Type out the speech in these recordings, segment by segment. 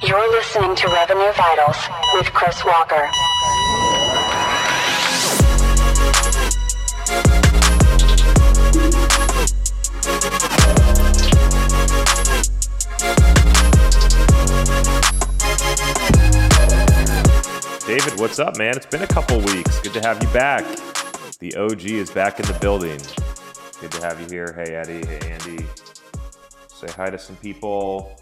You're listening to Revenue Vitals with Chris Walker. David, what's up, man? It's been a couple weeks. Good to have you back. The OG is back in the building. Good to have you here. Hey, Eddie. Hey, Andy. Say hi to some people.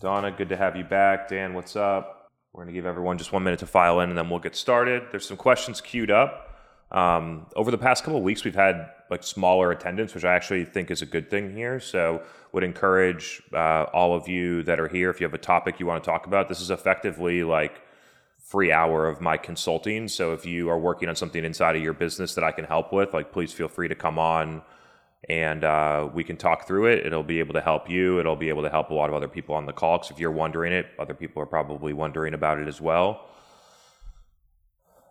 Donna, good to have you back. Dan, what's up? We're going to give everyone just one minute to file in and then we'll get started. There's some questions queued up. Um, over the past couple of weeks, we've had like smaller attendance, which I actually think is a good thing here. So, would encourage uh, all of you that are here if you have a topic you want to talk about. This is effectively like free hour of my consulting. So, if you are working on something inside of your business that I can help with, like please feel free to come on and uh, we can talk through it. It'll be able to help you. It'll be able to help a lot of other people on the call. Because if you're wondering it, other people are probably wondering about it as well.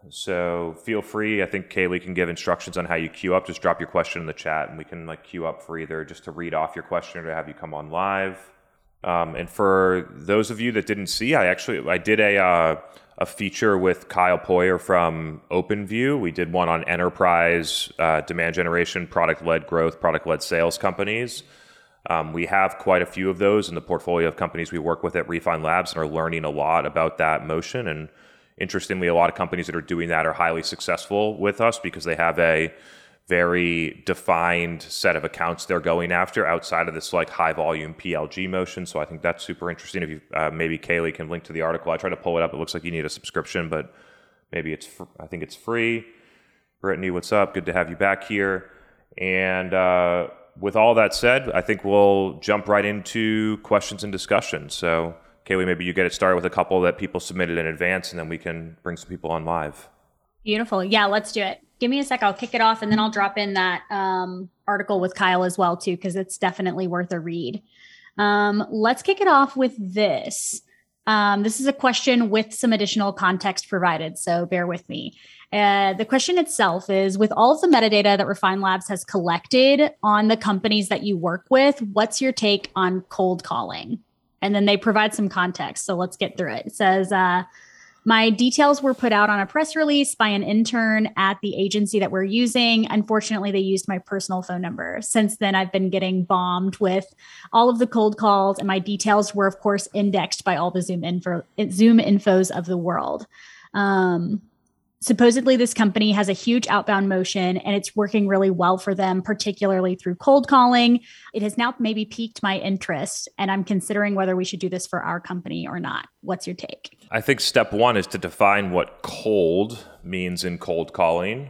So feel free. I think Kaylee can give instructions on how you queue up. Just drop your question in the chat, and we can like queue up for either just to read off your question or to have you come on live. Um, and for those of you that didn't see, I actually I did a uh, a feature with Kyle Poyer from OpenView. We did one on enterprise uh, demand generation, product led growth, product led sales companies. Um, we have quite a few of those in the portfolio of companies we work with at Refine Labs and are learning a lot about that motion. And interestingly, a lot of companies that are doing that are highly successful with us because they have a very defined set of accounts they're going after outside of this like high volume PLG motion. So I think that's super interesting. If you uh, maybe Kaylee can link to the article, I try to pull it up. It looks like you need a subscription, but maybe it's fr- I think it's free. Brittany, what's up? Good to have you back here. And uh, with all that said, I think we'll jump right into questions and discussion. So Kaylee, maybe you get it started with a couple that people submitted in advance, and then we can bring some people on live. Beautiful. Yeah, let's do it give me a sec. I'll kick it off and then I'll drop in that um, article with Kyle as well, too, because it's definitely worth a read. Um, let's kick it off with this. Um, this is a question with some additional context provided, so bear with me. Uh, the question itself is with all of the metadata that Refine Labs has collected on the companies that you work with, what's your take on cold calling? And then they provide some context. So let's get through it. It says, uh, my details were put out on a press release by an intern at the agency that we're using. Unfortunately, they used my personal phone number. Since then, I've been getting bombed with all of the cold calls, and my details were, of course, indexed by all the Zoom info, Zoom infos of the world. Um, supposedly this company has a huge outbound motion and it's working really well for them particularly through cold calling. It has now maybe piqued my interest and i'm considering whether we should do this for our company or not. What's your take? I think step one is to define what cold means in cold calling.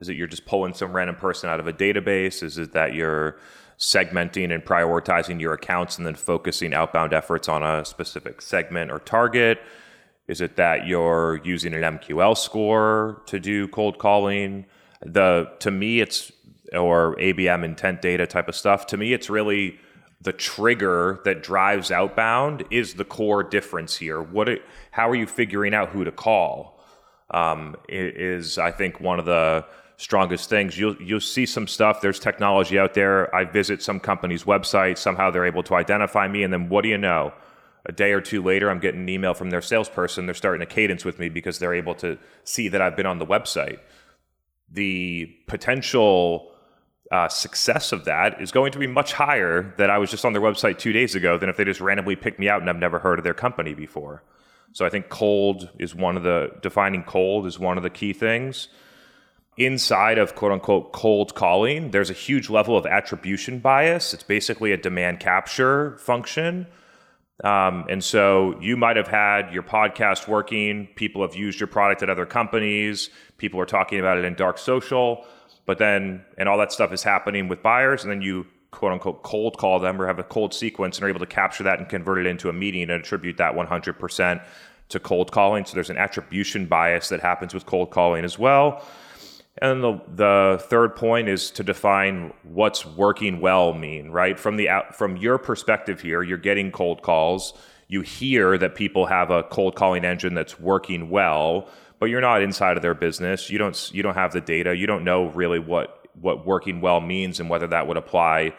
Is it you're just pulling some random person out of a database? Is it that you're segmenting and prioritizing your accounts and then focusing outbound efforts on a specific segment or target is it that you're using an MQL score to do cold calling? The to me it's or ABM intent data type of stuff. To me it's really the trigger that drives outbound is the core difference here. What it, how are you figuring out who to call? Um, is I think one of the strongest things. You'll you'll see some stuff. There's technology out there. I visit some company's website. Somehow they're able to identify me, and then what do you know? A day or two later, I'm getting an email from their salesperson. They're starting a cadence with me because they're able to see that I've been on the website. The potential uh, success of that is going to be much higher that I was just on their website two days ago than if they just randomly picked me out and I've never heard of their company before. So I think cold is one of the defining cold is one of the key things. Inside of quote unquote cold calling, there's a huge level of attribution bias. It's basically a demand capture function um, and so you might have had your podcast working, people have used your product at other companies, people are talking about it in dark social, but then, and all that stuff is happening with buyers, and then you quote unquote cold call them or have a cold sequence and are able to capture that and convert it into a meeting and attribute that 100% to cold calling. So there's an attribution bias that happens with cold calling as well. And the, the third point is to define what's working well mean, right? From the from your perspective here, you're getting cold calls. You hear that people have a cold calling engine that's working well, but you're not inside of their business. You don't you don't have the data. You don't know really what what working well means and whether that would apply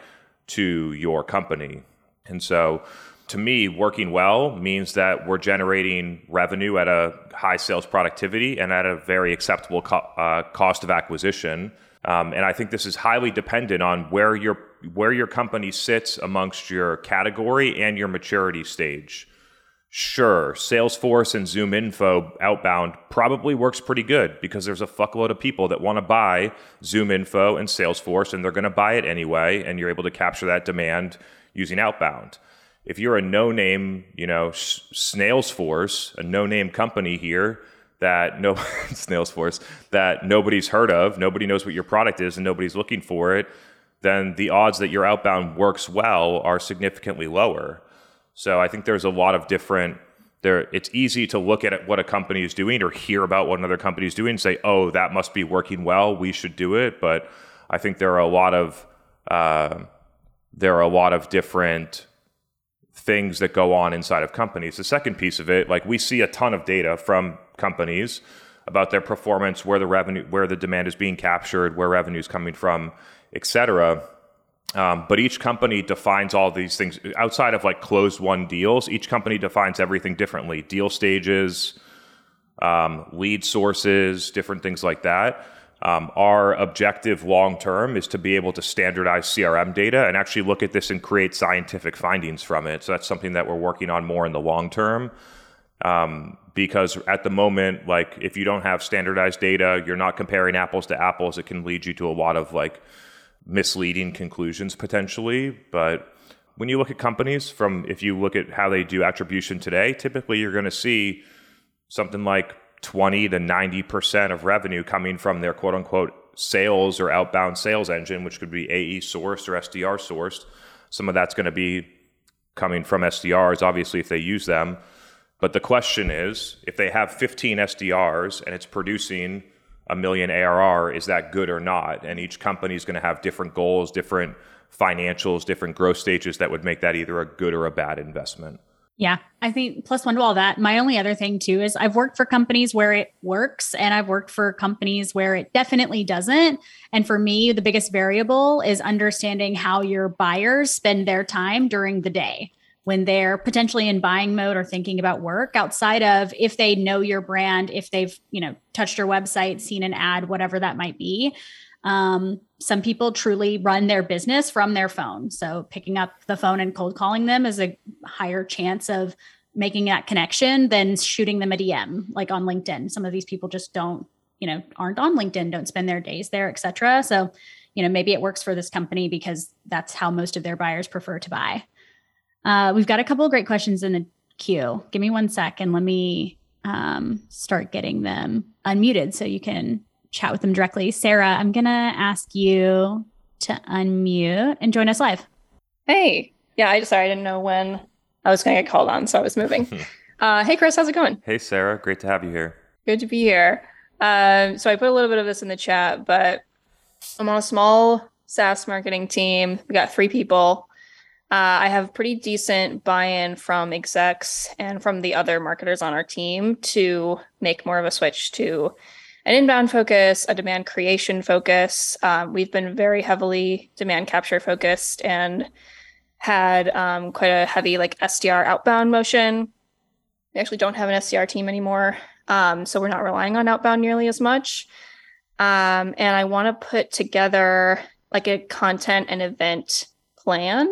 to your company. And so to me, working well means that we're generating revenue at a high sales productivity and at a very acceptable co- uh, cost of acquisition. Um, and I think this is highly dependent on where your where your company sits amongst your category and your maturity stage. Sure, Salesforce and Zoom Info outbound probably works pretty good because there's a fuckload of people that want to buy Zoom Info and Salesforce, and they're going to buy it anyway, and you're able to capture that demand using outbound if you're a no name, you know, Snails Force, a no name company here that no Snails Force that nobody's heard of, nobody knows what your product is, and nobody's looking for it, then the odds that your outbound works well are significantly lower. So I think there's a lot of different. There, it's easy to look at what a company is doing or hear about what another company is doing and say, "Oh, that must be working well. We should do it." But I think there are a lot of uh, there are a lot of different things that go on inside of companies. The second piece of it, like we see a ton of data from companies about their performance, where the revenue, where the demand is being captured, where revenue is coming from, et cetera. Um, but each company defines all these things outside of like closed won deals. Each company defines everything differently: deal stages, um, lead sources, different things like that. Um, our objective long term is to be able to standardize CRM data and actually look at this and create scientific findings from it. So that's something that we're working on more in the long term. Um, because at the moment, like if you don't have standardized data, you're not comparing apples to apples. It can lead you to a lot of like misleading conclusions potentially. But when you look at companies from, if you look at how they do attribution today, typically you're going to see something like 20 to 90% of revenue coming from their quote unquote sales or outbound sales engine, which could be AE sourced or SDR sourced. Some of that's going to be coming from SDRs, obviously, if they use them. But the question is if they have 15 SDRs and it's producing a million ARR, is that good or not? And each company is going to have different goals, different financials, different growth stages that would make that either a good or a bad investment. Yeah, I think plus one to all that. My only other thing too is I've worked for companies where it works and I've worked for companies where it definitely doesn't. And for me, the biggest variable is understanding how your buyers spend their time during the day when they're potentially in buying mode or thinking about work outside of if they know your brand, if they've, you know, touched your website, seen an ad, whatever that might be. Um, some people truly run their business from their phone. So picking up the phone and cold calling them is a higher chance of making that connection than shooting them a DM like on LinkedIn. Some of these people just don't, you know, aren't on LinkedIn, don't spend their days there, etc. So, you know, maybe it works for this company because that's how most of their buyers prefer to buy. Uh, we've got a couple of great questions in the queue. Give me one sec and let me um, start getting them unmuted so you can chat with them directly. Sarah, I'm going to ask you to unmute and join us live. Hey. Yeah, I just sorry, I didn't know when I was going to get called on, so I was moving. uh, hey, Chris, how's it going? Hey, Sarah. Great to have you here. Good to be here. Um, so I put a little bit of this in the chat, but I'm on a small SaaS marketing team. We got three people. Uh, I have pretty decent buy-in from execs and from the other marketers on our team to make more of a switch to an inbound focus, a demand creation focus. Um, we've been very heavily demand capture focused and had um, quite a heavy like SDR outbound motion. We actually don't have an SDR team anymore, um, so we're not relying on outbound nearly as much. Um, and I want to put together like a content and event plan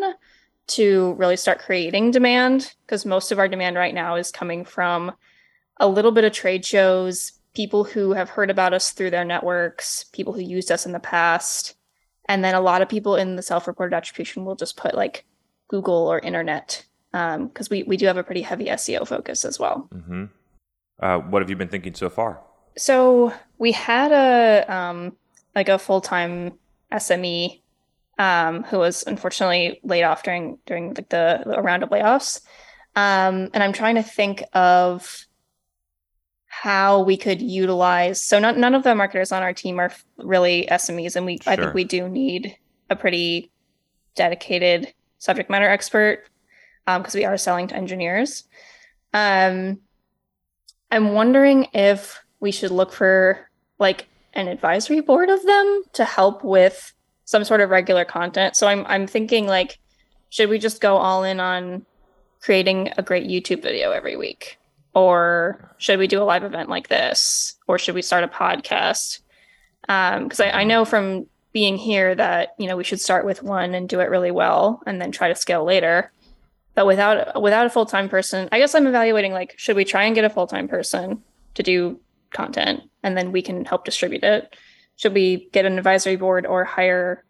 to really start creating demand because most of our demand right now is coming from a little bit of trade shows, people who have heard about us through their networks, people who used us in the past. And then a lot of people in the self reported attribution will just put like Google or internet because um, we, we do have a pretty heavy SEO focus as well. Mm-hmm. Uh, what have you been thinking so far? So we had a um, like a full time SME um, who was unfortunately laid off during during like the, the round of layoffs, um, and I'm trying to think of how we could utilize so not, none of the marketers on our team are really smes and we sure. i think we do need a pretty dedicated subject matter expert because um, we are selling to engineers um, i'm wondering if we should look for like an advisory board of them to help with some sort of regular content so i'm i'm thinking like should we just go all in on creating a great YouTube video every week? Or should we do a live event like this? Or should we start a podcast? Because um, I, I know from being here that you know we should start with one and do it really well and then try to scale later but without without a full-time person i guess i'm evaluating like should we try and get a full-time person to do content and then we can help distribute it should we get an advisory board or hire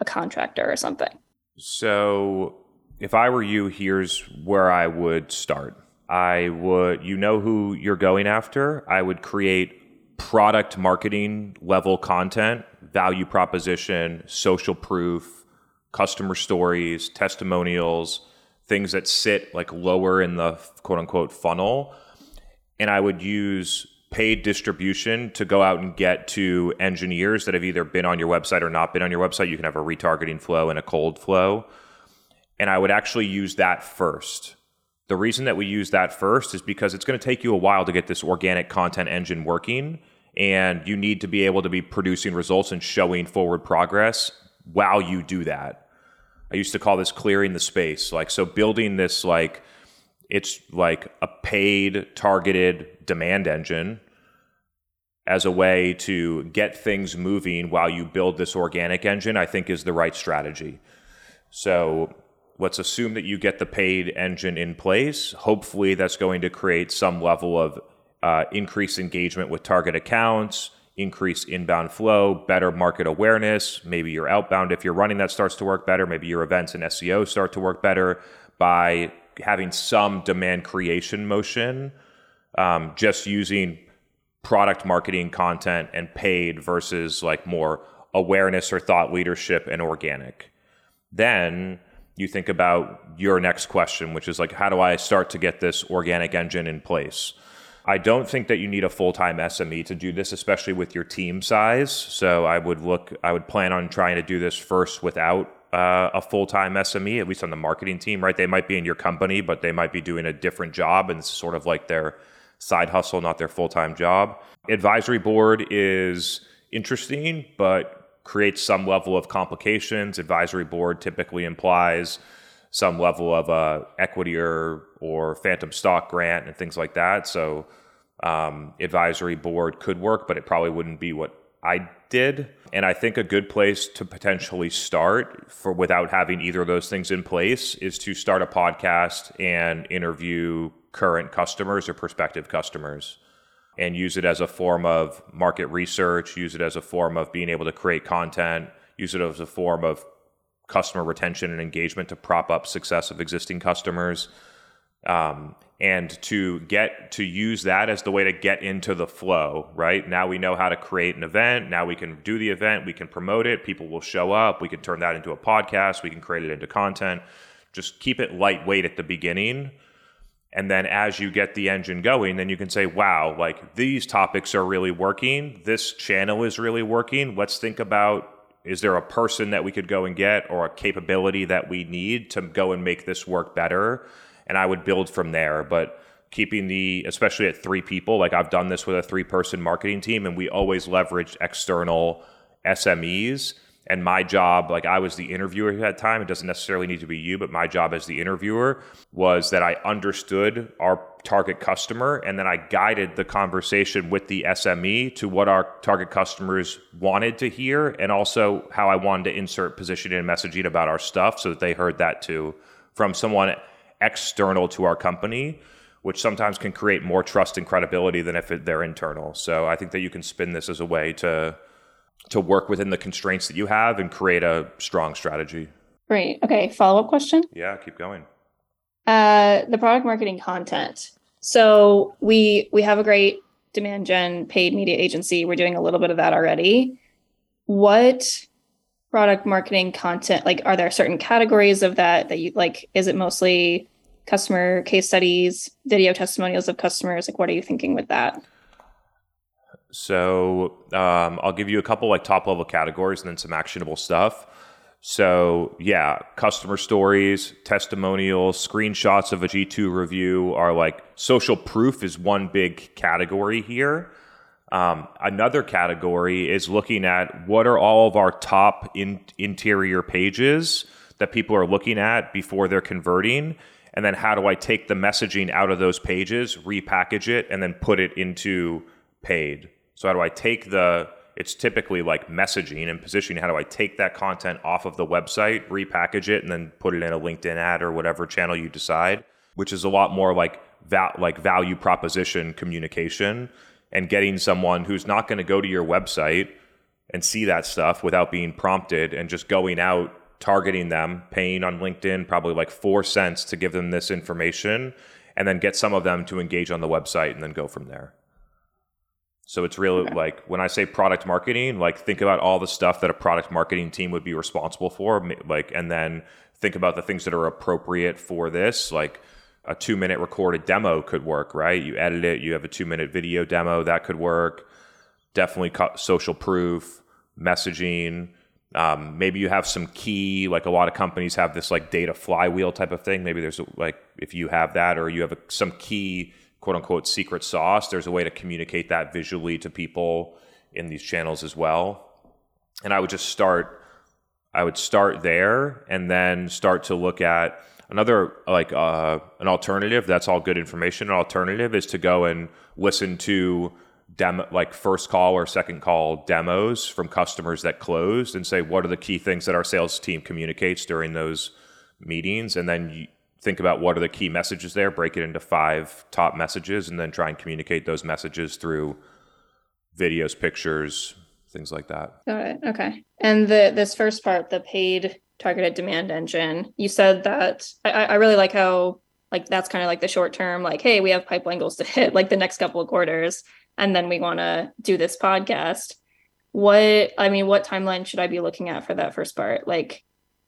a contractor or something so if i were you here's where i would start i would you know who you're going after i would create product marketing level content value proposition social proof customer stories testimonials things that sit like lower in the quote unquote funnel. And I would use paid distribution to go out and get to engineers that have either been on your website or not been on your website. You can have a retargeting flow and a cold flow. And I would actually use that first. The reason that we use that first is because it's going to take you a while to get this organic content engine working. And you need to be able to be producing results and showing forward progress while you do that. I used to call this clearing the space. Like, so building this, like, it's like a paid, targeted demand engine as a way to get things moving while you build this organic engine, I think is the right strategy. So let's assume that you get the paid engine in place. Hopefully, that's going to create some level of uh, increased engagement with target accounts increase inbound flow, better market awareness. Maybe your outbound, if you're running that, starts to work better. Maybe your events and SEO start to work better by having some demand creation motion, um, just using product marketing content and paid versus like more awareness or thought leadership and organic. Then you think about your next question, which is like, how do I start to get this organic engine in place? I don't think that you need a full time SME to do this, especially with your team size. So I would look, I would plan on trying to do this first without uh, a full time SME, at least on the marketing team, right? They might be in your company, but they might be doing a different job and it's sort of like their side hustle, not their full time job. Advisory board is interesting, but creates some level of complications. Advisory board typically implies some level of uh, equity or or phantom stock grant and things like that. So um, advisory board could work, but it probably wouldn't be what I did. And I think a good place to potentially start for without having either of those things in place is to start a podcast and interview current customers or prospective customers and use it as a form of market research, use it as a form of being able to create content, use it as a form of customer retention and engagement to prop up success of existing customers. Um, and to get to use that as the way to get into the flow right? Now we know how to create an event. Now we can do the event. We can promote it. People will show up. We can turn that into a podcast. We can create it into content. Just keep it lightweight at the beginning and then as you get the engine going then you can say wow like these topics are really working this channel is really working let's think about is there a person that we could go and get or a capability that we need to go and make this work better? And I would build from there. But keeping the, especially at three people, like I've done this with a three person marketing team, and we always leveraged external SMEs and my job, like I was the interviewer at that time, it doesn't necessarily need to be you, but my job as the interviewer was that I understood our target customer and then I guided the conversation with the SME to what our target customers wanted to hear and also how I wanted to insert positioning and messaging about our stuff so that they heard that too from someone external to our company which sometimes can create more trust and credibility than if they're internal. So I think that you can spin this as a way to to work within the constraints that you have and create a strong strategy. Great. Okay. Follow up question. Yeah, keep going. Uh, the product marketing content. So we we have a great demand gen paid media agency. We're doing a little bit of that already. What product marketing content like are there certain categories of that that you like is it mostly customer case studies video testimonials of customers like what are you thinking with that so um, I'll give you a couple like top level categories and then some actionable stuff. So yeah, customer stories, testimonials, screenshots of a G2 review are like social proof is one big category here. Um, another category is looking at what are all of our top in, interior pages that people are looking at before they're converting And then how do I take the messaging out of those pages, repackage it, and then put it into paid? So how do I take the it's typically like messaging and positioning. How do I take that content off of the website, repackage it, and then put it in a LinkedIn ad or whatever channel you decide, which is a lot more like val- like value proposition communication and getting someone who's not going to go to your website and see that stuff without being prompted and just going out targeting them, paying on LinkedIn probably like 4 cents to give them this information and then get some of them to engage on the website and then go from there. So it's really okay. like when I say product marketing, like think about all the stuff that a product marketing team would be responsible for, like, and then think about the things that are appropriate for this. Like a two minute recorded demo could work, right? You edit it, you have a two minute video demo that could work. Definitely social proof, messaging. Um, maybe you have some key, like a lot of companies have this like data flywheel type of thing. Maybe there's a, like if you have that, or you have a, some key quote unquote secret sauce. There's a way to communicate that visually to people in these channels as well. And I would just start I would start there and then start to look at another like uh, an alternative. That's all good information. An alternative is to go and listen to demo like first call or second call demos from customers that closed and say what are the key things that our sales team communicates during those meetings and then you, think about what are the key messages there, break it into five top messages, and then try and communicate those messages through videos, pictures, things like that. Got it. Okay. And the this first part, the paid targeted demand engine, you said that I, I really like how like that's kind of like the short term, like, hey, we have pipeline goals to hit like the next couple of quarters, and then we want to do this podcast. What I mean, what timeline should I be looking at for that first part? Like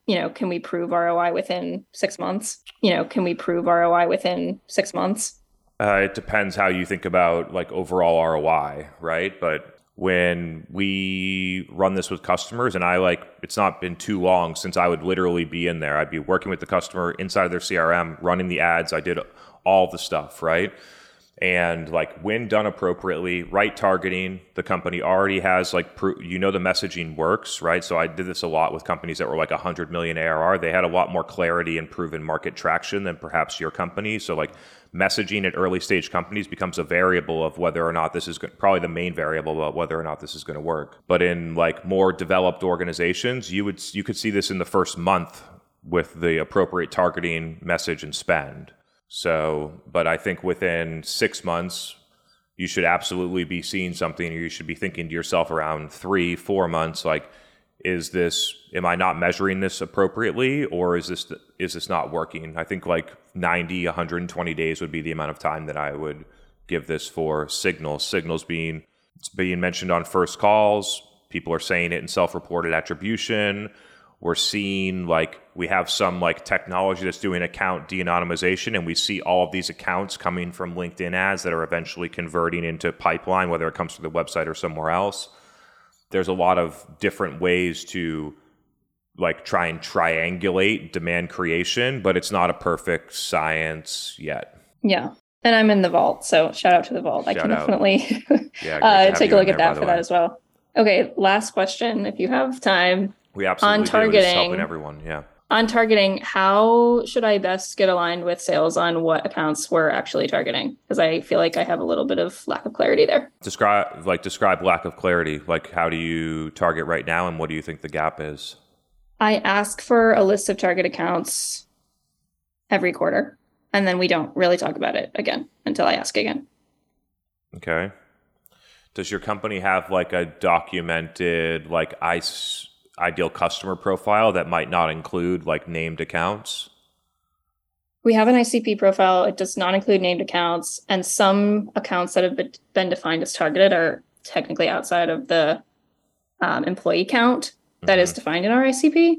you know, can we prove ROI within six months? You know, can we prove ROI within six months? Uh, it depends how you think about like overall ROI, right? But when we run this with customers, and I like, it's not been too long since I would literally be in there. I'd be working with the customer inside of their CRM, running the ads. I did all the stuff, right? And like when done appropriately right targeting the company already has like you know the messaging works right? So i did this a lot with companies that were like 100 million arr they had a lot more clarity and proven market traction than perhaps your company. So like messaging at early stage companies becomes a variable of whether or not this is go- probably the main variable about whether or not this is going to work. But in like more developed organizations you would you could see this in the first month with the appropriate targeting message and spend so, but I think within six months, you should absolutely be seeing something, or you should be thinking to yourself around three, four months, like, is this? Am I not measuring this appropriately, or is this is this not working? I think like 90, 120 days would be the amount of time that I would give this for signals. Signals being it's being mentioned on first calls. People are saying it in self-reported attribution we're seeing like we have some like technology that's doing account de-anonymization and we see all of these accounts coming from linkedin ads that are eventually converting into pipeline whether it comes from the website or somewhere else. There's a lot of different ways to like try and triangulate demand creation but it's not a perfect science yet. Yeah. And i'm in the vault so shout out to the vault. Shout i can out. definitely yeah, uh, take a look at that for way. that as well. Okay last question if you have time we absolutely on targeting, helping everyone. Yeah. On targeting, how should I best get aligned with sales on what accounts we're actually targeting? Because I feel like I have a little bit of lack of clarity there. Describe like describe lack of clarity. Like how do you target right now, and what do you think the gap is? I ask for a list of target accounts every quarter, and then we don't really talk about it again until I ask again. Okay. Does your company have like a documented like ICP ideal customer profile that might not include like named accounts? We have an ICP profile. It does not include named accounts, and some accounts that have been defined as targeted are technically outside of the um, employee count that mm-hmm. is defined in our ICP.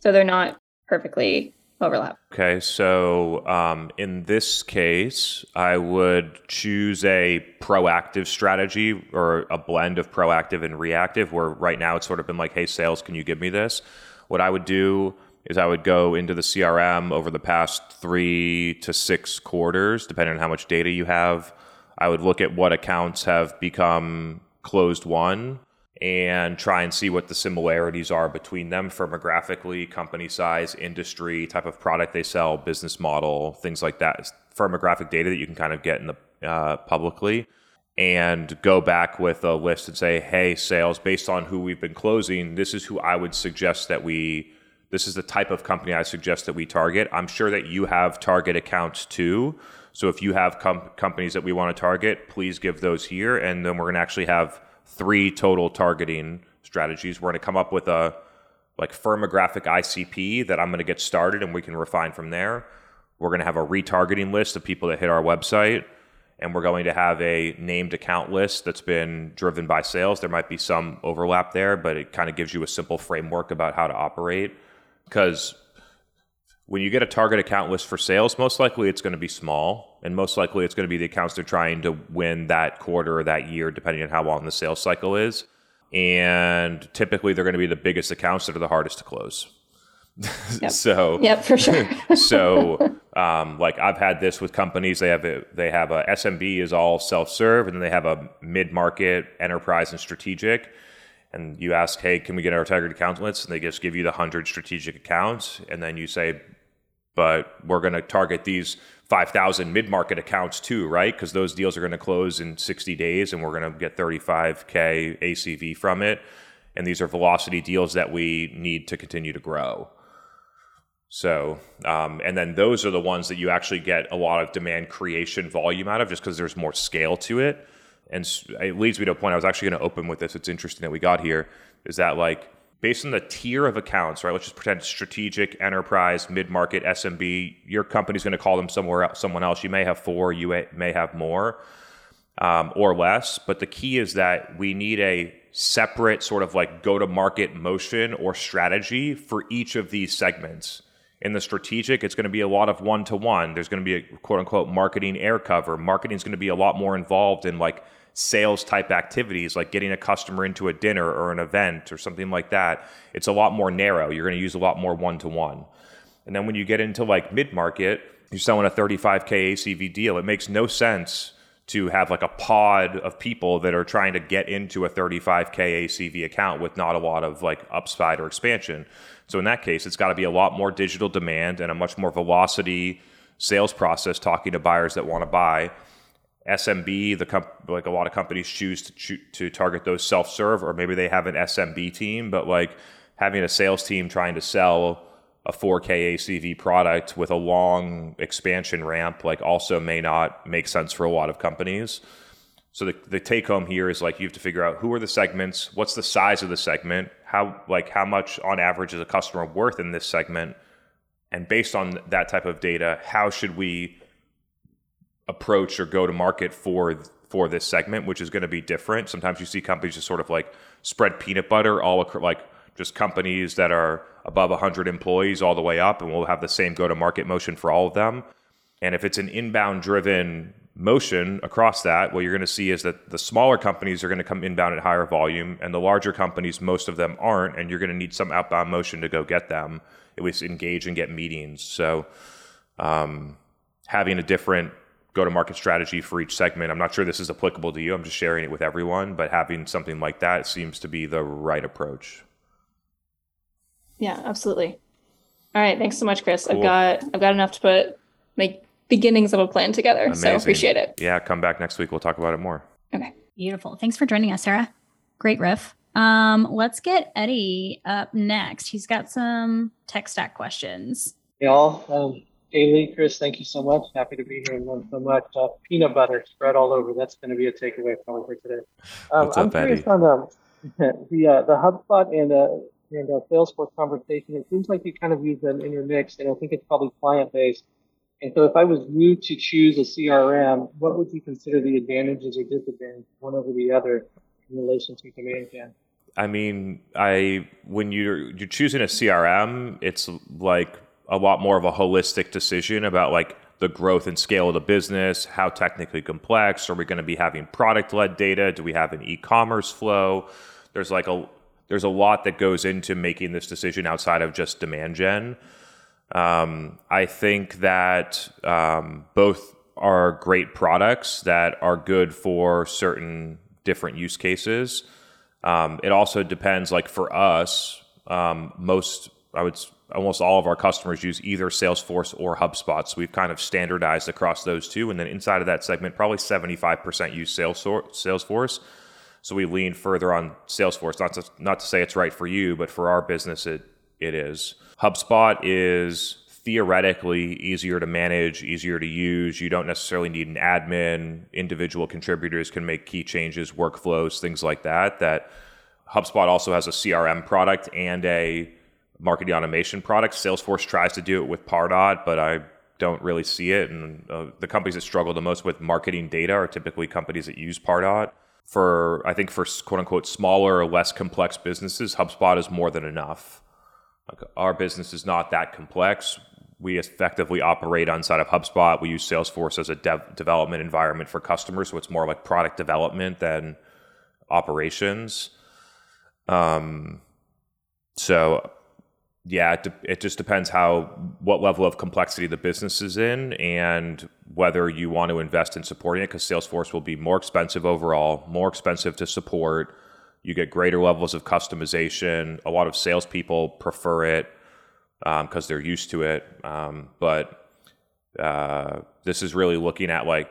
So they're not perfectly overlap. Okay, so um, in this case, I would choose a proactive strategy or a blend of proactive and reactive, where right now it's sort of been like, hey, sales, can you give me this? What I would do is I would go into the CRM over the past three to six quarters, depending on how much data you have. I would look at what accounts have become closed won and try and see what the similarities are between them firmographically, company size, industry, type of product they sell, business model, things like that. Firmographic data that you can kind of get in the uh, publicly and go back with a list and say, hey, sales, based on who we've been closing, this is who I would suggest that we, this is the type of company I suggest that we target. I'm sure that you have target accounts too. So if you have com- companies that we want to target, please give those here. And then we're going to actually have three total targeting strategies. We're going to come up with a like firmographic ICP that I'm going to get started and we can refine from there. We're going to have a retargeting list of people that hit our website and we're going to have a named account list that's been driven by sales. There might be some overlap there, but it kind of gives you a simple framework about how to operate because when you get a target account list for sales, most likely it's going to be small, and most likely it's going to be the accounts they're trying to win that quarter or that year, depending on how long the sales cycle is. And typically, they're going to be the biggest accounts that are the hardest to close. Yep. so, Yep, for sure. so um, like I've had this with companies. They have a, they have a SMB is all self serve, and then they have a mid market, enterprise, and strategic and you ask, hey, can we get our target account list? And they just give you the 100 strategic accounts. And then you say, but we're going to target these 5,000 mid market accounts too, right? Because those deals are going to close in 60 days and we're going to get 35K ACV from it. And these are velocity deals that we need to continue to grow. So, um, and then those are the ones that you actually get a lot of demand creation volume out of just because there's more scale to it. And it leads me to a point I was actually going to open with this. It's interesting that we got here is that like based on the tier of accounts, right? Let's just pretend strategic, enterprise, mid market, SMB. Your company's going to call them somewhere else, someone else. You may have four, you may have more um, or less. But the key is that we need a separate sort of like go to market motion or strategy for each of these segments. In the strategic, it's going to be a lot of one to one. There's going to be a quote unquote marketing air cover. Marketing is going to be a lot more involved in like sales type activities like getting a customer into a dinner or an event or something like that, it's a lot more narrow. You're going to use a lot more one to one. And then when you get into like mid market, you're selling a 35K ACV deal. It makes no sense to have like a pod of people that are trying to get into a 35K ACV account with not a lot of like upside or expansion. So in that case, it's got to be a lot more digital demand and a much more velocity sales process talking to buyers that want to buy SMB, the comp- like a lot of companies choose to cho- to target those self serve, or maybe they have an SMB team, but like having a sales team trying to sell a 4K ACV product with a long expansion ramp, like also may not make sense for a lot of companies. So the, the take home here is like you have to figure out who are the segments, what's the size of the segment, how like how much on average is a customer worth in this segment, and based on that type of data, how should we approach or go to market for for this segment, which is going to be different. Sometimes you see companies just sort of like spread peanut butter all across, like just companies that are above 100 employees all the way up, and we'll have the same go to market motion for all of them. And if it's an inbound driven motion across that, what you're going to see is that the smaller companies are going to come inbound at higher volume, and the larger companies, most of them aren't, and you're going to need some outbound motion to go get them, at least engage and get meetings. So, um, having a different go to market strategy for each segment. I'm not sure this is applicable to you. I'm just sharing it with everyone, but having something like that seems to be the right approach. Yeah, absolutely. All right, thanks so much, Chris. Cool. I've got I've got enough to put like beginnings of a plan together. Amazing. So appreciate it. Yeah, come back next week. We'll talk about it more. Okay. Beautiful. Thanks for joining us, Sarah. Great riff. Um, let's get Eddie up next. He's got some tech stack questions. Hey all. Um, Kaylee, Chris, thank you so much. Happy to be here and learn so much. Uh, peanut butter spread all over. That's going to be a takeaway probably for today. Um, What's I'm up, curious Eddie? on um, the uh, the HubSpot and uh, and uh, Salesforce conversation. It seems like you kind of use them in your mix, and I think it's probably client based. And so, if I was you to choose a CRM, what would you consider the advantages or disadvantages one over the other in relation to demand gen? I mean, I when you're you're choosing a CRM, it's like a lot more of a holistic decision about like the growth and scale of the business, how technically complex are we going to be having product led data? Do we have an e-commerce flow? There's like a there's a lot that goes into making this decision outside of just demand gen. Um, I think that um, both are great products that are good for certain different use cases. Um, it also depends. Like for us, um, most I would almost all of our customers use either Salesforce or HubSpot. So we've kind of standardized across those two. And then inside of that segment, probably 75% use Salesforce. So we lean further on Salesforce. Not to, not to say it's right for you, but for our business, it, it is. HubSpot is theoretically easier to manage, easier to use. You don't necessarily need an admin. Individual contributors can make key changes, workflows, things like that. That HubSpot also has a CRM product and a marketing automation product. Salesforce tries to do it with Pardot, but I don't really see it. And uh, the companies that struggle the most with marketing data are typically companies that use Pardot. For I think for quote unquote smaller or less complex businesses, HubSpot is more than enough. Like our business is not that complex. We effectively operate inside of HubSpot. We use Salesforce as a dev- development environment for customers, so it's more like product development than operations. Um, so yeah, it, de- it just depends how what level of complexity the business is in and whether you want to invest in supporting it because Salesforce will be more expensive overall, more expensive to support. You get greater levels of customization. A lot of salespeople prefer it because um, they're used to it. Um, but uh, this is really looking at like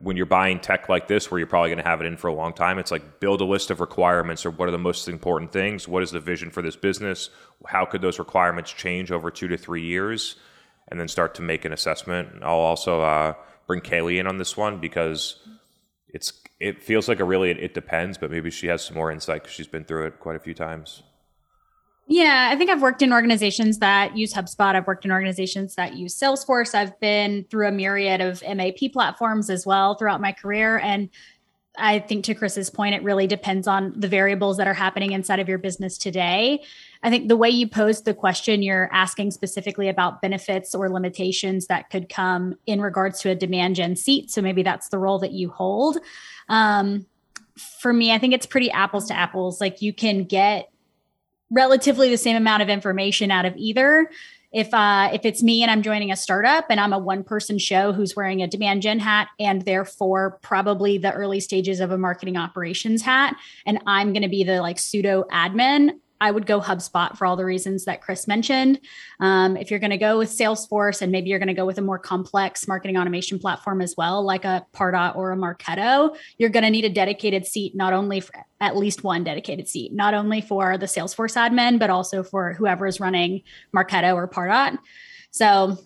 when you're buying tech like this, where you're probably going to have it in for a long time, it's like build a list of requirements or what are the most important things? What is the vision for this business? How could those requirements change over two to three years? And then start to make an assessment. I'll also uh, bring Kaylee in on this one because it's it feels like a really it depends, but maybe she has some more insight because she's been through it quite a few times. Yeah, I think I've worked in organizations that use HubSpot. I've worked in organizations that use Salesforce. I've been through a myriad of MAP platforms as well throughout my career. And I think to Chris's point, it really depends on the variables that are happening inside of your business today. I think the way you posed the question, you're asking specifically about benefits or limitations that could come in regards to a demand gen seat. So maybe that's the role that you hold. Um, for me, I think it's pretty apples to apples. Like you can get relatively the same amount of information out of either. If uh, if it's me and I'm joining a startup and I'm a one person show who's wearing a demand gen hat and therefore probably the early stages of a marketing operations hat, and I'm going to be the like pseudo admin, I would go HubSpot for all the reasons that Chris mentioned. Um, if you're going to go with Salesforce and maybe you're going to go with a more complex marketing automation platform as well, like a Pardot or a Marketo, you're going to need a dedicated seat, not only for at least one dedicated seat, not only for the Salesforce admin, but also for whoever is running Marketo or Pardot. So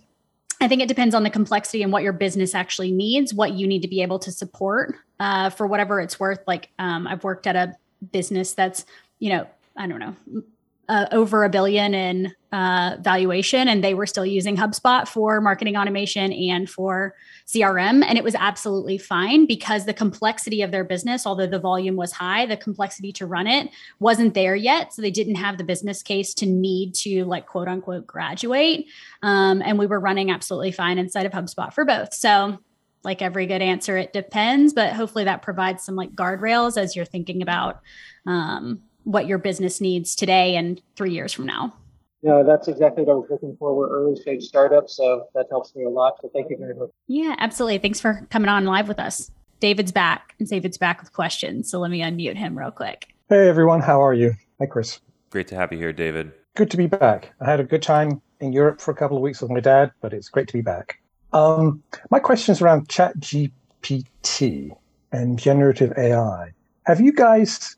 I think it depends on the complexity and what your business actually needs, what you need to be able to support uh, for whatever it's worth. Like um, I've worked at a business that's, you know, I don't know, uh, over a billion in uh, valuation, and they were still using HubSpot for marketing automation and for CRM. And it was absolutely fine because the complexity of their business, although the volume was high, the complexity to run it wasn't there yet. So they didn't have the business case to need to, like, quote unquote, graduate. Um, and we were running absolutely fine inside of HubSpot for both. So, like every good answer, it depends, but hopefully that provides some like guardrails as you're thinking about um, what your business needs today and three years from now. No, that's exactly what I was looking for. We're early stage startups, so that helps me a lot. So thank you very much. Yeah, absolutely. Thanks for coming on live with us. David's back, and David's back with questions. So let me unmute him real quick. Hey everyone, how are you? Hi Chris. Great to have you here, David. Good to be back. I had a good time in Europe for a couple of weeks with my dad, but it's great to be back. Um, my question is around ChatGPT and generative AI. Have you guys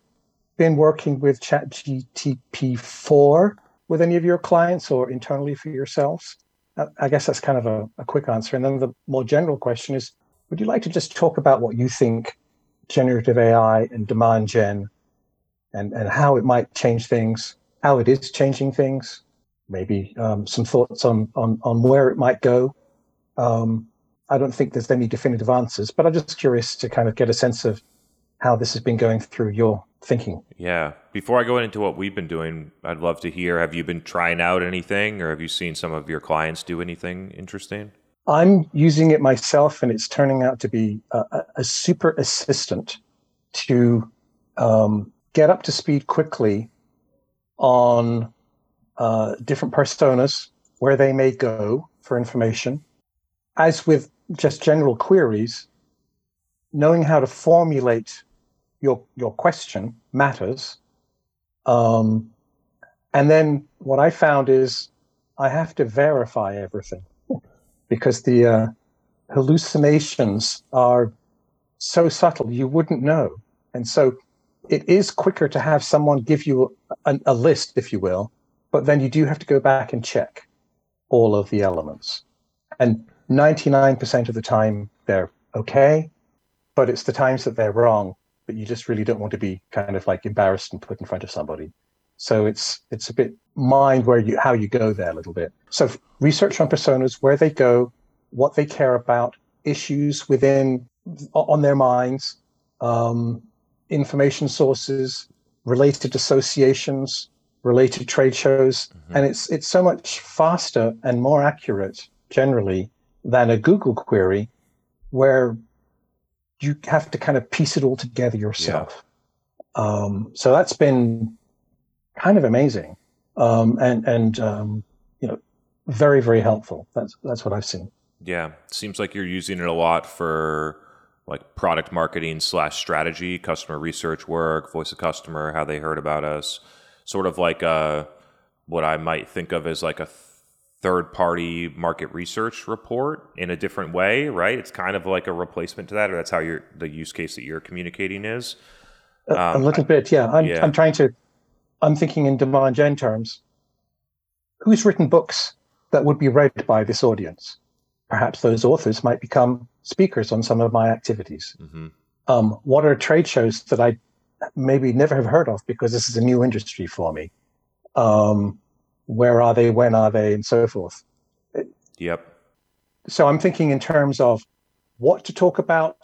been working with ChatGPT-4 with any of your clients or internally for yourselves? I guess that's kind of a, a, quick answer. And then the more general question is Would you like to just talk about what you think generative AI and demand gen and, and how it might change things, how it is changing things? Maybe um, some thoughts on, on, on where it might go. Um, I don't think there's any definitive answers, but I'm just curious to kind of get a sense of how this has been going through your thinking. Yeah. Before I go into what we've been doing, I'd love to hear have you been trying out anything or have you seen some of your clients do anything interesting? I'm using it myself and it's turning out to be a, a super assistant to um, get up to speed quickly on uh, different personas, where they may go for information. As with just general queries, knowing how to formulate your your question matters. Um, and then what I found is I have to verify everything because the uh, hallucinations are so subtle you wouldn't know. And so it is quicker to have someone give you a, a, list, if you will, but then you do have to go back and check all of the elements. And 99% of the time they're okay, but it's the times that they're wrong that you just really don't want to be kind of like embarrassed and put in front of somebody. So it's it's a bit mind where you how you go there a little bit. So research on personas, where they go, what they care about, issues within on their minds, um, information sources, related associations, related trade shows, mm-hmm. and it's it's so much faster and more accurate generally than a Google query, where you have to kind of piece it all together yourself. Yeah. Um, so that's been kind of amazing, um, and and um, you know, very very helpful. That's that's what I've seen. Yeah, seems like you're using it a lot for like product marketing slash strategy, customer research work, voice of customer, how they heard about us, sort of like a what I might think of as like a third party market research report in a different way, right? It's kind of like a replacement to that, or that's how you're the use case that you're communicating is. Um, a little I, bit, yeah. I'm, yeah. I'm trying to, I'm thinking in demand gen terms. Who's written books that would be read by this audience? Perhaps those authors might become speakers on some of my activities. Mm-hmm. Um, what are trade shows that I maybe never have heard of because this is a new industry for me? Um, where are they, when are they, and so forth. Yep. So I'm thinking in terms of what to talk about,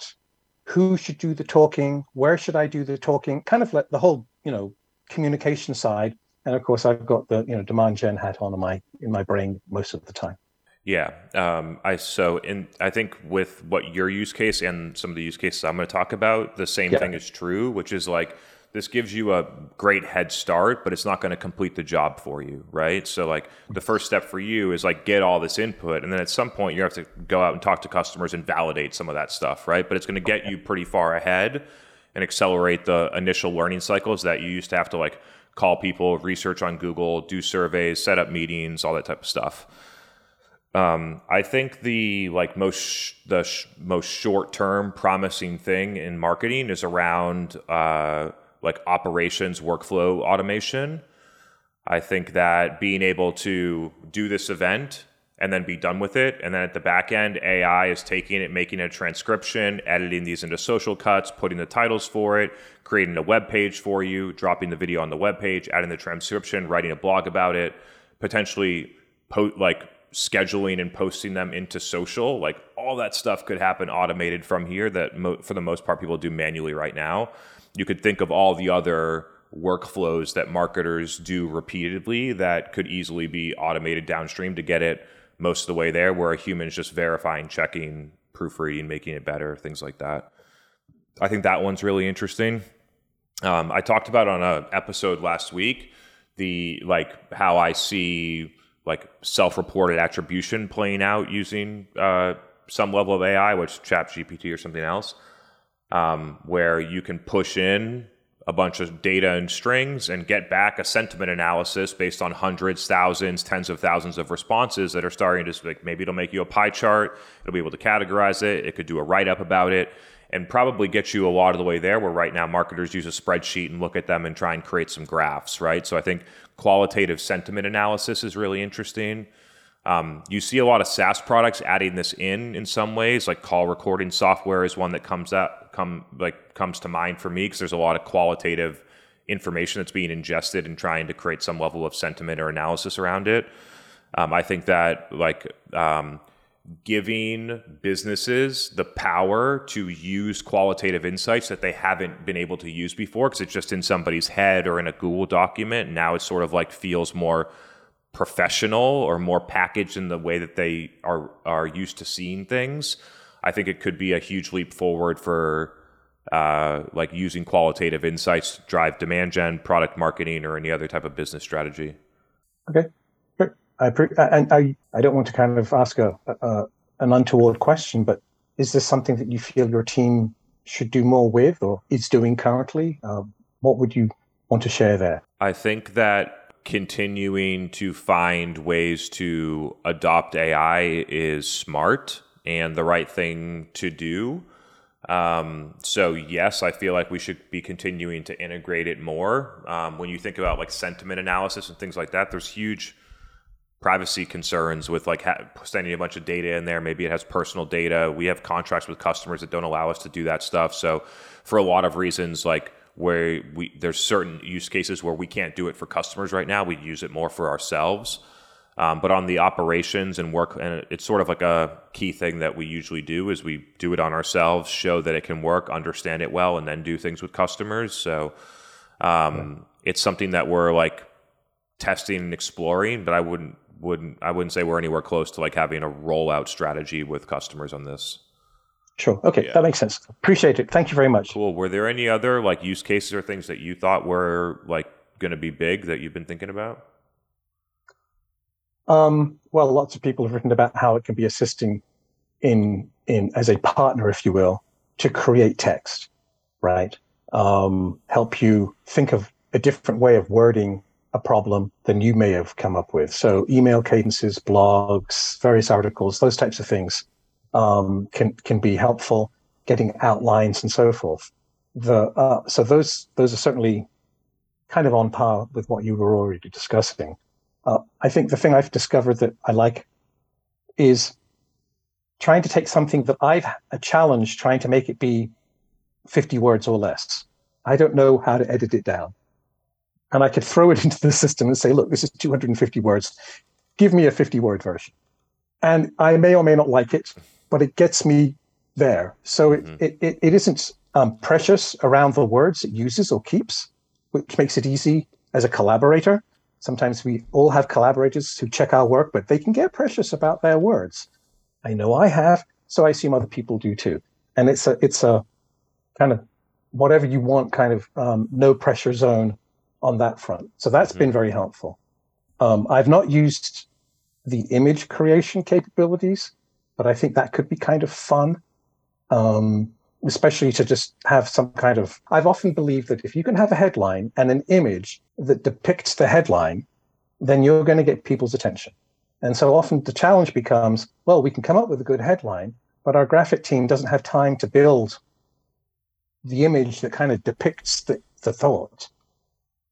who should do the talking, where should I do the talking, kind of like the whole, you know, communication side. And of course, I've got the you know demand gen hat on in my in my brain most of the time. Yeah, um, I so in I think with what your use case and some of the use cases I'm going to talk about, the same yeah. thing is true, which is like this gives you a great head start, but it's not going to complete the job for you, right? So like the first step for you is like get all this input, and then at some point you have to go out and talk to customers and validate some of that stuff, right? But it's going to get you pretty far ahead and accelerate the initial learning cycles that you used to have to like call people, research on Google, do surveys, set up meetings, all that type of stuff. Um, I think the like most sh- the sh- most short term promising thing in marketing is around uh, like operations workflow automation. I think that being able to do this event and then be done with it, and then at the back end, AI is taking it, making a transcription, editing these into social cuts, putting the titles for it, creating a web page for you, dropping the video on the web page, adding the transcription, writing a blog about it, potentially po- like scheduling and posting them into social like all that stuff could happen automated from here that mo- for the most part people do manually right now you could think of all the other workflows that marketers do repeatedly that could easily be automated downstream to get it most of the way there, where a human's just verifying, checking, proofreading, making it better, things like that. I think that one's really interesting. Um, I talked about on an episode last week the like how I see like self-reported attribution playing out using uh, some level of AI, which Chat GPT or something else um, where you can push in a bunch of data and strings and get back a sentiment analysis based on hundreds, thousands, tens of thousands of responses that are starting to like maybe it'll make you a pie chart, it'll be able to categorize it, it could do a write up about it and probably get you a lot of the way there where right now marketers use a spreadsheet and look at them and try and create some graphs, right? So I think qualitative sentiment analysis is really interesting. Um, you see a lot of SaaS products adding this in in some ways, like call recording software is one that comes up come like comes to mind for me because there's a lot of qualitative information that's being ingested and trying to create some level of sentiment or analysis around it. Um, I think that like um, giving businesses the power to use qualitative insights that they haven't been able to use before because it's just in somebody's head or in a Google document. Now it sort of like feels more professional or more packaged in the way that they are are used to seeing things, I think it could be a huge leap forward for uh, like using qualitative insights to drive demand gen, product marketing, or any other type of business strategy. Okay, sure. I pre- and I I don't want to kind of ask a, a an untoward question, but is this something that you feel your team should do more with or is doing currently? Uh, what would you want to share there? I think that continuing to find ways to adopt AI is smart and the right thing to do. Um, so yes, I feel like we should be continuing to integrate it more. Um, when you think about like sentiment analysis and things like that, there's huge privacy concerns with like ha- sending a bunch of data in there. Maybe it has personal data. We have contracts with customers that don't allow us to do that stuff. So for a lot of reasons, like where we there's certain use cases where we can't do it for customers right now. We use it more for ourselves. Um, but on the operations and work, and it's sort of like a key thing that we usually do is we do it on ourselves, show that it can work, understand it well, and then do things with customers. So um, it's something that we're like testing and exploring, but I wouldn't wouldn't I wouldn't say we're anywhere close to like having a rollout strategy with customers on this. Sure. Okay, yeah. that makes sense. Appreciate it. Thank you very much. Cool. Were there any other like use cases or things that you thought were like going to be big that you've been thinking about? Um, well, lots of people have written about how it can be assisting in in as a partner, if you will, to create text, right? Um, help you think of a different way of wording a problem than you may have come up with. So, email cadences, blogs, various articles, those types of things um, can can be helpful. Getting outlines and so forth. The uh, so those those are certainly kind of on par with what you were already discussing. Uh, I think the thing I've discovered that I like is trying to take something that I've a challenge trying to make it be 50 words or less. I don't know how to edit it down. And I could throw it into the system and say, look, this is 250 words. Give me a 50 word version. And I may or may not like it, but it gets me there. So it, mm-hmm. it, it, it isn't um, precious around the words it uses or keeps, which makes it easy as a collaborator. Sometimes we all have collaborators who check our work, but they can get precious about their words. I know I have, so I assume other people do too. And it's a it's a kind of whatever you want kind of um, no pressure zone on that front. So that's mm-hmm. been very helpful. Um, I've not used the image creation capabilities, but I think that could be kind of fun. Um, especially to just have some kind of i've often believed that if you can have a headline and an image that depicts the headline then you're going to get people's attention and so often the challenge becomes well we can come up with a good headline but our graphic team doesn't have time to build the image that kind of depicts the, the thought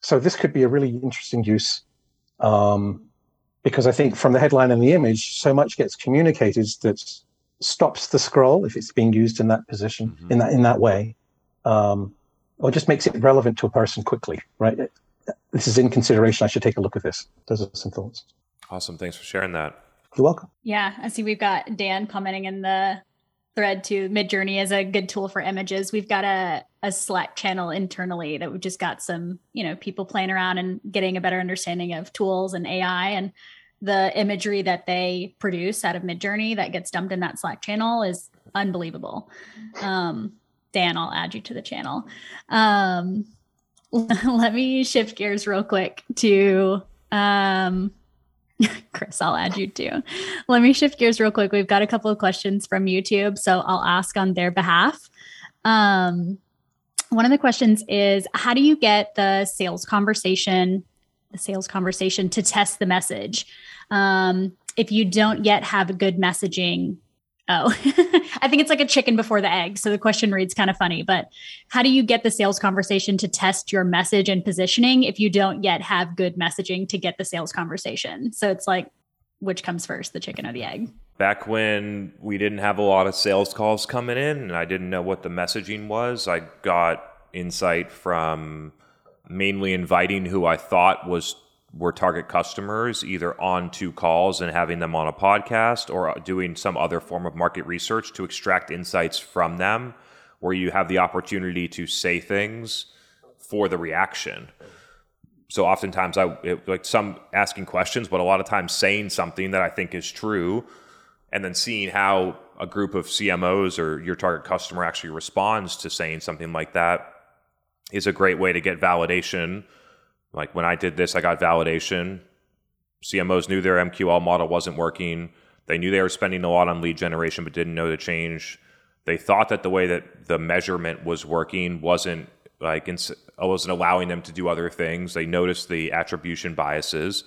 so this could be a really interesting use um, because i think from the headline and the image so much gets communicated that stops the scroll if it's being used in that position mm-hmm. in that in that way, um, or just makes it relevant to a person quickly. Right. This is in consideration. I should take a look at this. Those are some thoughts. Awesome. Thanks for sharing that. You're welcome. Yeah, I see. We've got Dan commenting in the thread to Midjourney is a good tool for images. We've got a a Slack channel internally that we've just got some you know people playing around and getting a better understanding of tools and AI and the imagery that they produce out of Midjourney that gets dumped in that Slack channel is unbelievable. Um, Dan, I'll add you to the channel. Um, let me shift gears real quick to um, Chris, I'll add you too. Let me shift gears real quick. We've got a couple of questions from YouTube, so I'll ask on their behalf. Um, one of the questions is How do you get the sales conversation the sales conversation to test the message. Um, if you don't yet have a good messaging, oh, I think it's like a chicken before the egg. So the question reads kind of funny, but how do you get the sales conversation to test your message and positioning if you don't yet have good messaging to get the sales conversation? So it's like, which comes first, the chicken or the egg? Back when we didn't have a lot of sales calls coming in and I didn't know what the messaging was, I got insight from mainly inviting who I thought was were target customers either on two calls and having them on a podcast or doing some other form of market research to extract insights from them where you have the opportunity to say things for the reaction so oftentimes i it, like some asking questions but a lot of times saying something that i think is true and then seeing how a group of cmos or your target customer actually responds to saying something like that is a great way to get validation. Like when I did this, I got validation. CMOs knew their MQL model wasn't working. They knew they were spending a lot on lead generation, but didn't know to change they thought that the way that the measurement was working wasn't like ins- wasn't allowing them to do other things. They noticed the attribution biases.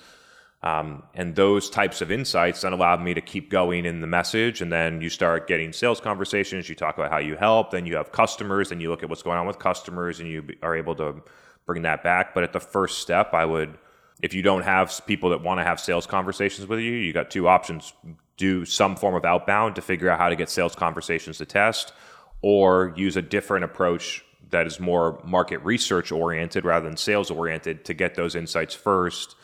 Um, and those types of insights then allowed me to keep going in the message. And then you start getting sales conversations. You talk about how you help. Then you have customers. and you look at what's going on with customers, and you are able to bring that back. But at the first step, I would, if you don't have people that want to have sales conversations with you, you got two options: do some form of outbound to figure out how to get sales conversations to test, or use a different approach that is more market research oriented rather than sales oriented to get those insights first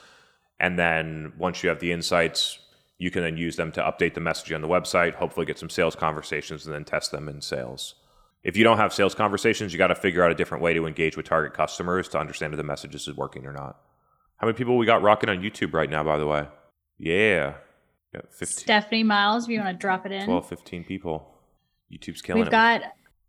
and then once you have the insights, you can then use them to update the messaging on the website, hopefully get some sales conversations, and then test them in sales. If you don't have sales conversations, you got to figure out a different way to engage with target customers to understand if the messages is working or not. How many people we got rocking on YouTube right now, by the way? Yeah. Got 15. Stephanie Miles, if you want to drop it in. 12, 15 people. YouTube's killing we've it. got,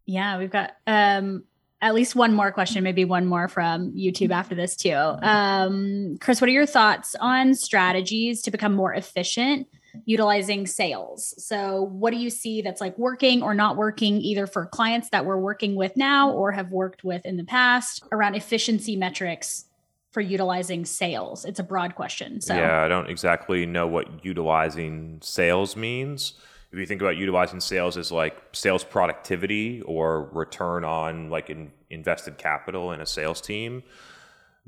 yeah, we've got um, at least one more question, maybe one more from YouTube after this too. Um, Chris, what are your thoughts on strategies to become more efficient utilizing sales? So, what do you see that's like working or not working, either for clients that we're working with now or have worked with in the past around efficiency metrics for utilizing sales? It's a broad question. So, yeah, I don't exactly know what utilizing sales means if you think about utilizing sales as like sales productivity or return on like in invested capital in a sales team,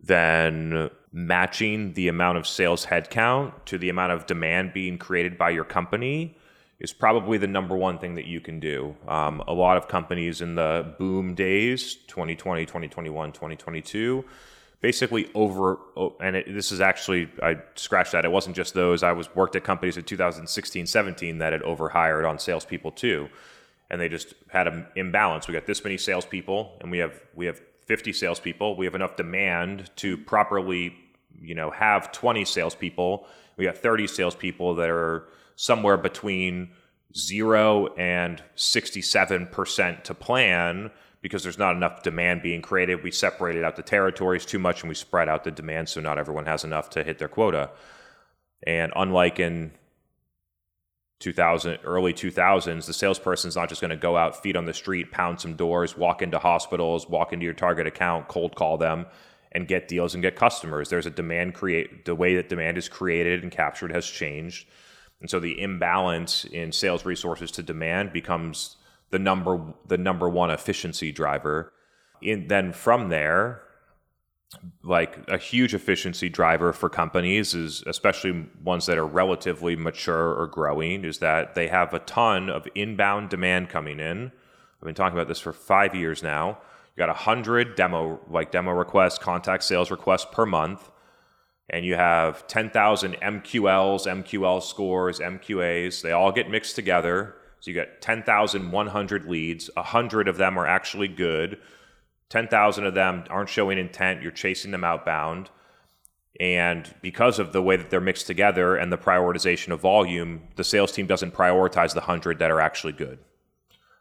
then matching the amount of sales headcount to the amount of demand being created by your company is probably the number one thing that you can do. Um, a lot of companies in the boom days, 2020, 2021, 2022, basically over oh, and it, this is actually i scratched that. It wasn't just those. I was worked at companies in 2016 17 that had overhired on salespeople too. And they just had an imbalance. We got this many salespeople and we have we have 50 salespeople. We have enough demand to properly you know have 20 salespeople. We got 30 salespeople that are somewhere between zero and 67% to plan because there's not enough demand being created. We separated out the territories too much and we spread out the demand so not everyone has enough to hit their quota. And unlike in 2000 early 2000s the salesperson is not just going to go out feet on the street pound some doors walk into hospitals walk into your target account cold call them and get deals and get customers there's a demand create the way that demand is created and captured has changed and so the imbalance in sales resources to demand becomes the number the number one efficiency driver. In, then from there, like a huge efficiency driver for companies is especially ones that are relatively mature or growing is that they have a ton of inbound demand coming in. I've been talking about this for five years now. You got a hundred demo like demo requests, contact sales requests per month, and you have ten thousand MQLs, MQL scores, MQAs. They all get mixed together so you got 10,100 leads, 100 of them are actually good. 10,000 of them aren't showing intent, you're chasing them outbound. And because of the way that they're mixed together and the prioritization of volume, the sales team doesn't prioritize the 100 that are actually good.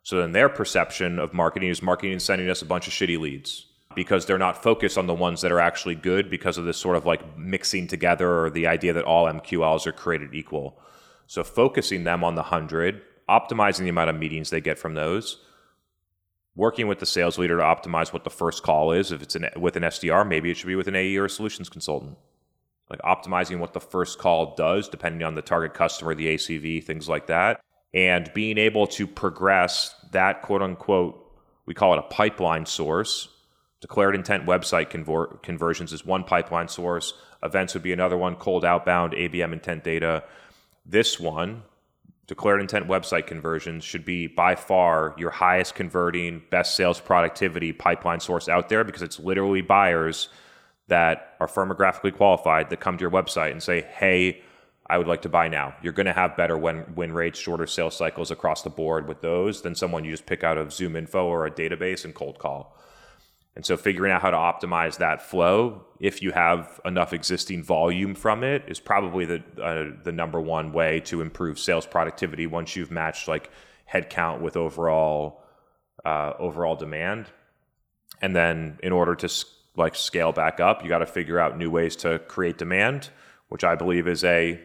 So then their perception of marketing is marketing is sending us a bunch of shitty leads because they're not focused on the ones that are actually good because of this sort of like mixing together or the idea that all MQLs are created equal. So focusing them on the 100 optimizing the amount of meetings they get from those, working with the sales leader to optimize what the first call is. If it's an, with an SDR, maybe it should be with an AE or a solutions consultant. Like optimizing what the first call does, depending on the target customer, the ACV, things like that. And being able to progress that quote unquote, we call it a pipeline source. Declared intent website conversions is one pipeline source. Events would be another one, cold outbound, ABM intent data. This one, declared intent website conversions should be by far your highest converting, best sales productivity pipeline source out there because it's literally buyers that are firmographically qualified that come to your website and say, hey, I would like to buy now. You're going to have better win, win rates, shorter sales cycles across the board with those than someone you just pick out of Zoom info or a database and cold call. And so figuring out how to optimize that flow, if you have enough existing volume from it, is probably the uh, the number one way to improve sales productivity once you've matched like headcount with overall uh, overall demand. And then in order to like scale back up, you got to figure out new ways to create demand, which I believe is a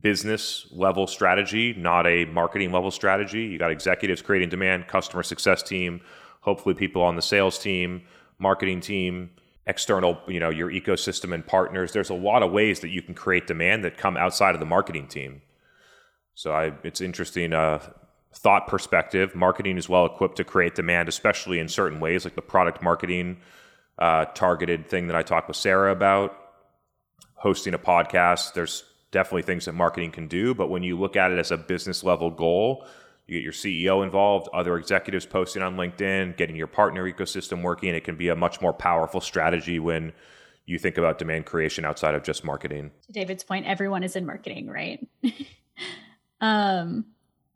business level strategy, not a marketing level strategy. You got executives creating demand, customer success team, hopefully people on the sales team, marketing team, external, you know, your ecosystem and partners. There's a lot of ways that you can create demand that come outside of the marketing team. So I, it's interesting uh, thought perspective. Marketing is well equipped to create demand, especially in certain ways, like the product marketing uh, targeted thing that I talked with Sarah about. Hosting a podcast, there's definitely things that marketing can do, but when you look at it as a business level goal, you get your CEO involved, other executives posting on LinkedIn, getting your partner ecosystem working. It can be a much more powerful strategy when you think about demand creation outside of just marketing. To David's point, everyone is in marketing, right? um,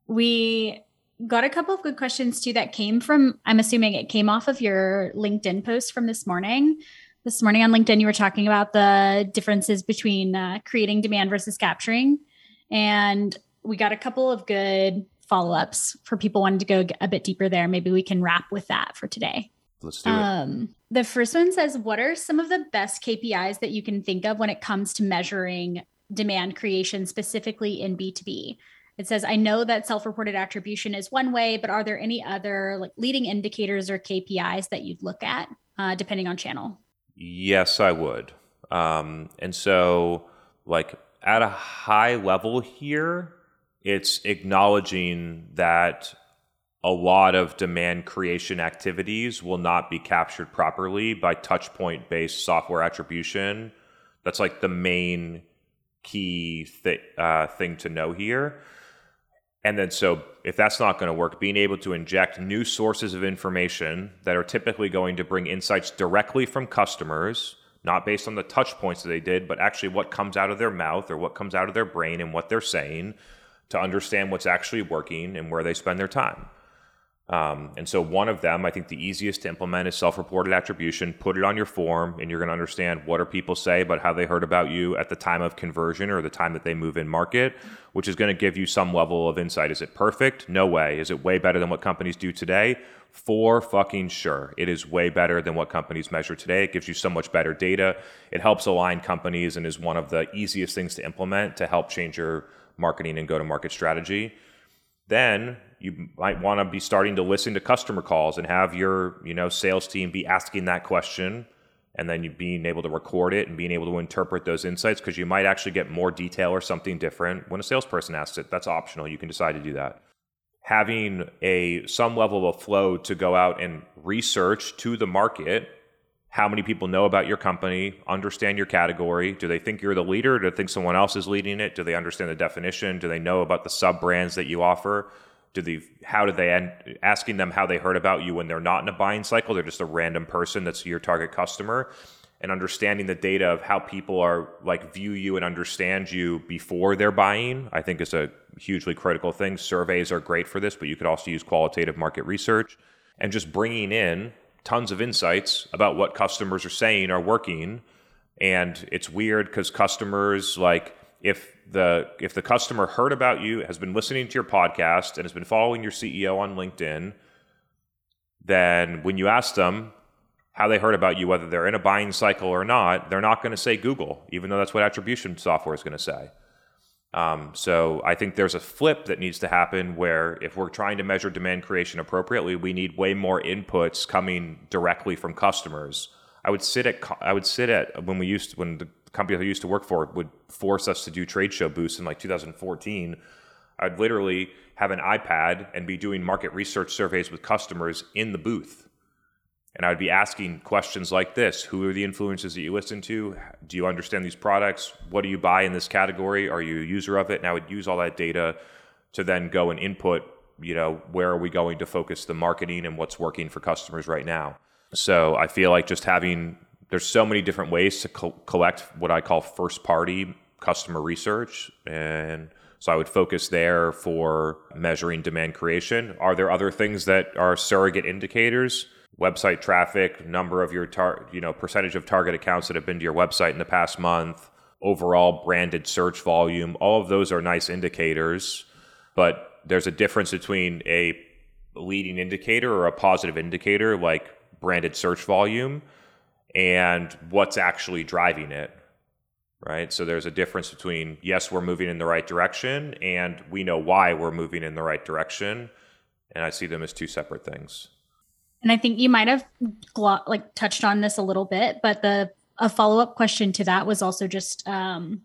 we got a couple of good questions too that came from, I'm assuming it came off of your LinkedIn post from this morning. This morning on LinkedIn, you were talking about the differences between uh, creating demand versus capturing. And we got a couple of good follow ups for people wanting to go a bit deeper there. Maybe we can wrap with that for today. Let's do it. Um, the first one says, What are some of the best KPIs that you can think of when it comes to measuring demand creation, specifically in B2B? It says, I know that self reported attribution is one way, but are there any other like leading indicators or KPIs that you'd look at uh, depending on channel? Yes, I would. Um, and so, like, at a high level here, it's acknowledging that a lot of demand creation activities will not be captured properly by touch point based software attribution. That's like the main key uh, thing to know here. And then, so if that's not going to work, being able to inject new sources of information that are typically going to bring insights directly from customers, not based on the touch points that they did, but actually what comes out of their mouth or what comes out of their brain and what they're saying to understand what's actually working and where they spend their time. Um, and so, one of them, I think the easiest to implement is self reported attribution. Put it on your form, and you're going to understand what do people say about how they heard about you at the time of conversion or the time that they move in market, which is going to give you some level of insight. Is it perfect? No way. Is it way better than what companies do today? For fucking sure. It is way better than what companies measure today. It gives you so much better data. It helps align companies and is one of the easiest things to implement to help change your marketing and go to market strategy. Then you might want to be starting to listen to customer calls and have your you know sales team be asking that question and then you being able to record it and being able to interpret those insights because you might actually get more detail or something different when a salesperson asks it that's optional you can decide to do that having a some level of flow to go out and research to the market how many people know about your company, understand your category. Do they think you're the leader? Do they think someone else is leading it? Do they understand the definition? Do they know about the sub brands that you offer? Do they, how do they, end, asking them how they heard about you when they're not in a buying cycle, they're just a random person that's your target customer and understanding the data of how people are like view you and understand you before they're buying, I think is a hugely critical thing. Surveys are great for this, but you could also use qualitative market research and just bringing in tons of insights about what customers are saying are working. And it's weird because customers like if the if the customer heard about you, has been listening to your podcast, and has been following your CEO on LinkedIn, then when you ask them how they heard about you, whether they're in a buying cycle or not, they're not going to say Google, even though that's what attribution software is going to say. Um, so I think there's a flip that needs to happen where if we're trying to measure demand creation appropriately, we need way more inputs coming directly from customers. I would sit at I would sit at when we used to, when the company I used to work for would force us to do trade show booths in like 2014. I'd literally have an iPad and be doing market research surveys with customers in the booth and I would be asking questions like this Who are the influencers that you listen to? Do you understand these products? What do you buy in this category? Are you a user of it? And I would use all that data to then go and input, you know, where are we going to focus the marketing and what's working for customers right now. So I feel like just having, there's so many different ways to co- collect what I call first party customer research. And so I would focus there for measuring demand creation. Are there other things that are surrogate indicators? Website traffic, number of your tar- you know percentage of target accounts that have been to your website in the past month, overall branded search volume. All of those are nice indicators, but there's a difference between a leading indicator or a positive indicator like branded search volume and what's actually driving it. right? So there's a difference between yes, we're moving in the right direction, and we know why we're moving in the right direction. And I see them as two separate things. And I think you might have glo- like touched on this a little bit, but the a follow up question to that was also just um,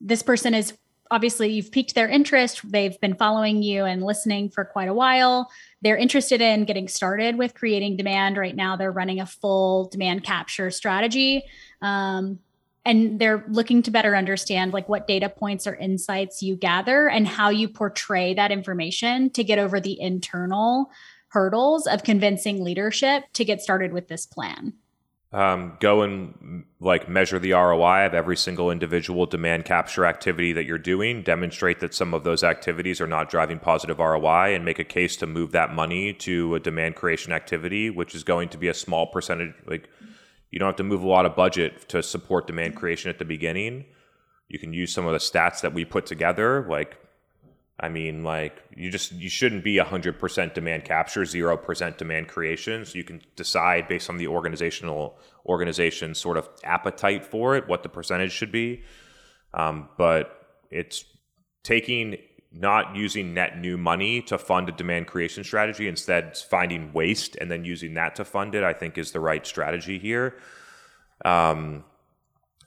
this person is obviously you've piqued their interest. They've been following you and listening for quite a while. They're interested in getting started with creating demand. Right now, they're running a full demand capture strategy. Um, and they're looking to better understand like what data points or insights you gather and how you portray that information to get over the internal hurdles of convincing leadership to get started with this plan um, go and like measure the ROI of every single individual demand capture activity that you're doing, demonstrate that some of those activities are not driving positive ROI, and make a case to move that money to a demand creation activity, which is going to be a small percentage. Like you don't have to move a lot of budget to support demand creation at the beginning. You can use some of the stats that we put together, like I mean, like you just you shouldn't be hundred percent demand capture, zero percent demand creation. So you can decide based on the organizational organization sort of appetite for it what the percentage should be. Um, but it's taking not using net new money to fund a demand creation strategy, instead finding waste and then using that to fund it. I think is the right strategy here. Um,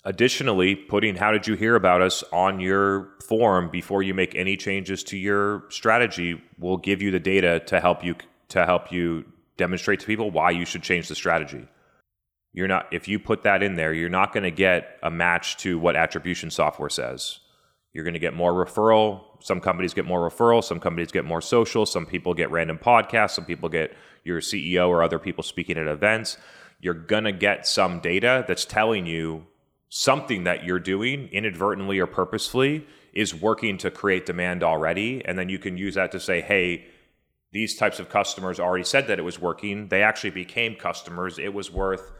Additionally, putting how did you hear about us on your form before you make any changes to your strategy will give you the data to help you to help you demonstrate to people why you should change the strategy. You're not if you put that in there, you're not going to get a match to what attribution software says. You're going to get more referral. Some companies get more referral, some companies get more social, some people get random podcasts, some people get your CEO or other people speaking at events. You're going to get some data that's telling you something that you're doing inadvertently or purposefully is working to create demand already. And then you can use that to say, hey, these types of customers already said that it was working. They actually became customers. It was worth,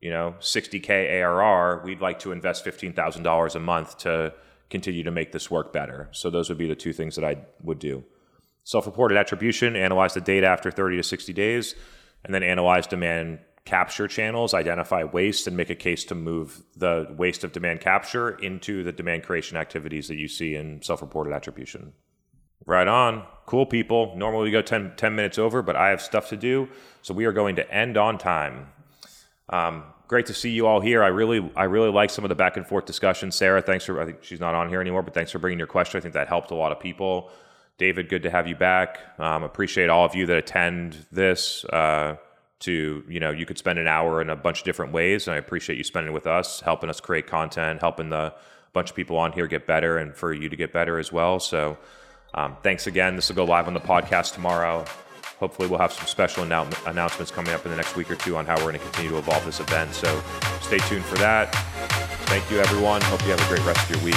you know, 60K ARR. We'd like to invest $15,000 a month to continue to make this work better. So those would be the two things that I would do. Self reported attribution, analyze the data after 30 to 60 days, and then analyze demand capture channels, identify waste, and make a case to move the waste of demand capture into the demand creation activities that you see in self reported attribution. Right on. Cool people. Normally we go 10, 10, minutes over, but I have stuff to do. So we are going to end on time. Um, great to see you all here. I really, I really like some of the back and forth discussion. Sarah, thanks for, I think she's not on here anymore, but thanks for bringing your question. I think that helped a lot of people. David, good to have you back. Um, appreciate all of you that attend this. Uh, to you know you could spend an hour in a bunch of different ways and i appreciate you spending with us helping us create content helping the bunch of people on here get better and for you to get better as well. So um, thanks again. This will go live on the podcast tomorrow. Hopefully we'll have some special annou- announcements coming up in the next week or two on how we're going to continue to evolve this event. So stay tuned for that. Thank you everyone. Hope you have a great rest of your week